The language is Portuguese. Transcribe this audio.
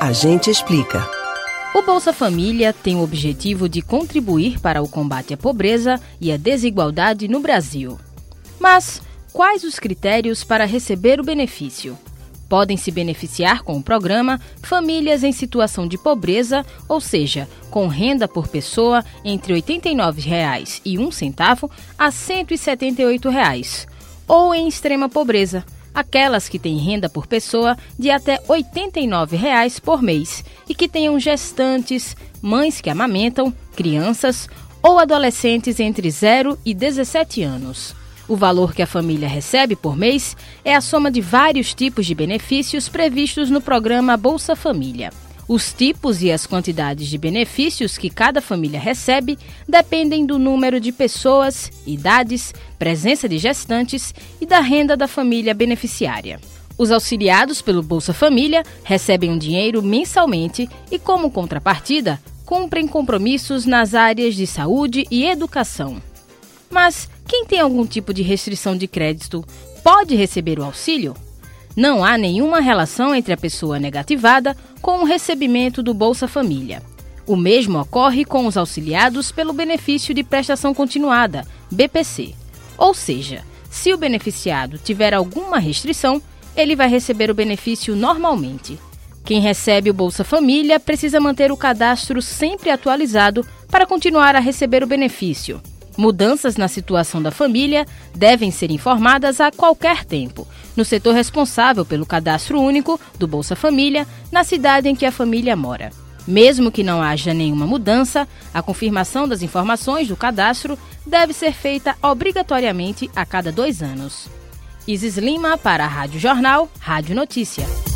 A gente explica. O Bolsa Família tem o objetivo de contribuir para o combate à pobreza e à desigualdade no Brasil. Mas quais os critérios para receber o benefício? Podem se beneficiar com o programa famílias em situação de pobreza, ou seja, com renda por pessoa entre R$ 89,01 a R$ 178,00, ou em extrema pobreza, aquelas que têm renda por pessoa de até R$ 89,00 por mês e que tenham gestantes, mães que amamentam, crianças ou adolescentes entre 0 e 17 anos. O valor que a família recebe por mês é a soma de vários tipos de benefícios previstos no programa Bolsa Família. Os tipos e as quantidades de benefícios que cada família recebe dependem do número de pessoas, idades, presença de gestantes e da renda da família beneficiária. Os auxiliados pelo Bolsa Família recebem um dinheiro mensalmente e, como contrapartida, cumprem compromissos nas áreas de saúde e educação. Mas quem tem algum tipo de restrição de crédito pode receber o auxílio? Não há nenhuma relação entre a pessoa negativada com o recebimento do Bolsa Família. O mesmo ocorre com os auxiliados pelo benefício de prestação continuada, BPC. Ou seja, se o beneficiado tiver alguma restrição, ele vai receber o benefício normalmente. Quem recebe o Bolsa Família precisa manter o cadastro sempre atualizado para continuar a receber o benefício. Mudanças na situação da família devem ser informadas a qualquer tempo, no setor responsável pelo cadastro único do Bolsa Família, na cidade em que a família mora. Mesmo que não haja nenhuma mudança, a confirmação das informações do cadastro deve ser feita obrigatoriamente a cada dois anos. Isis Lima para a Rádio Jornal, Rádio Notícia.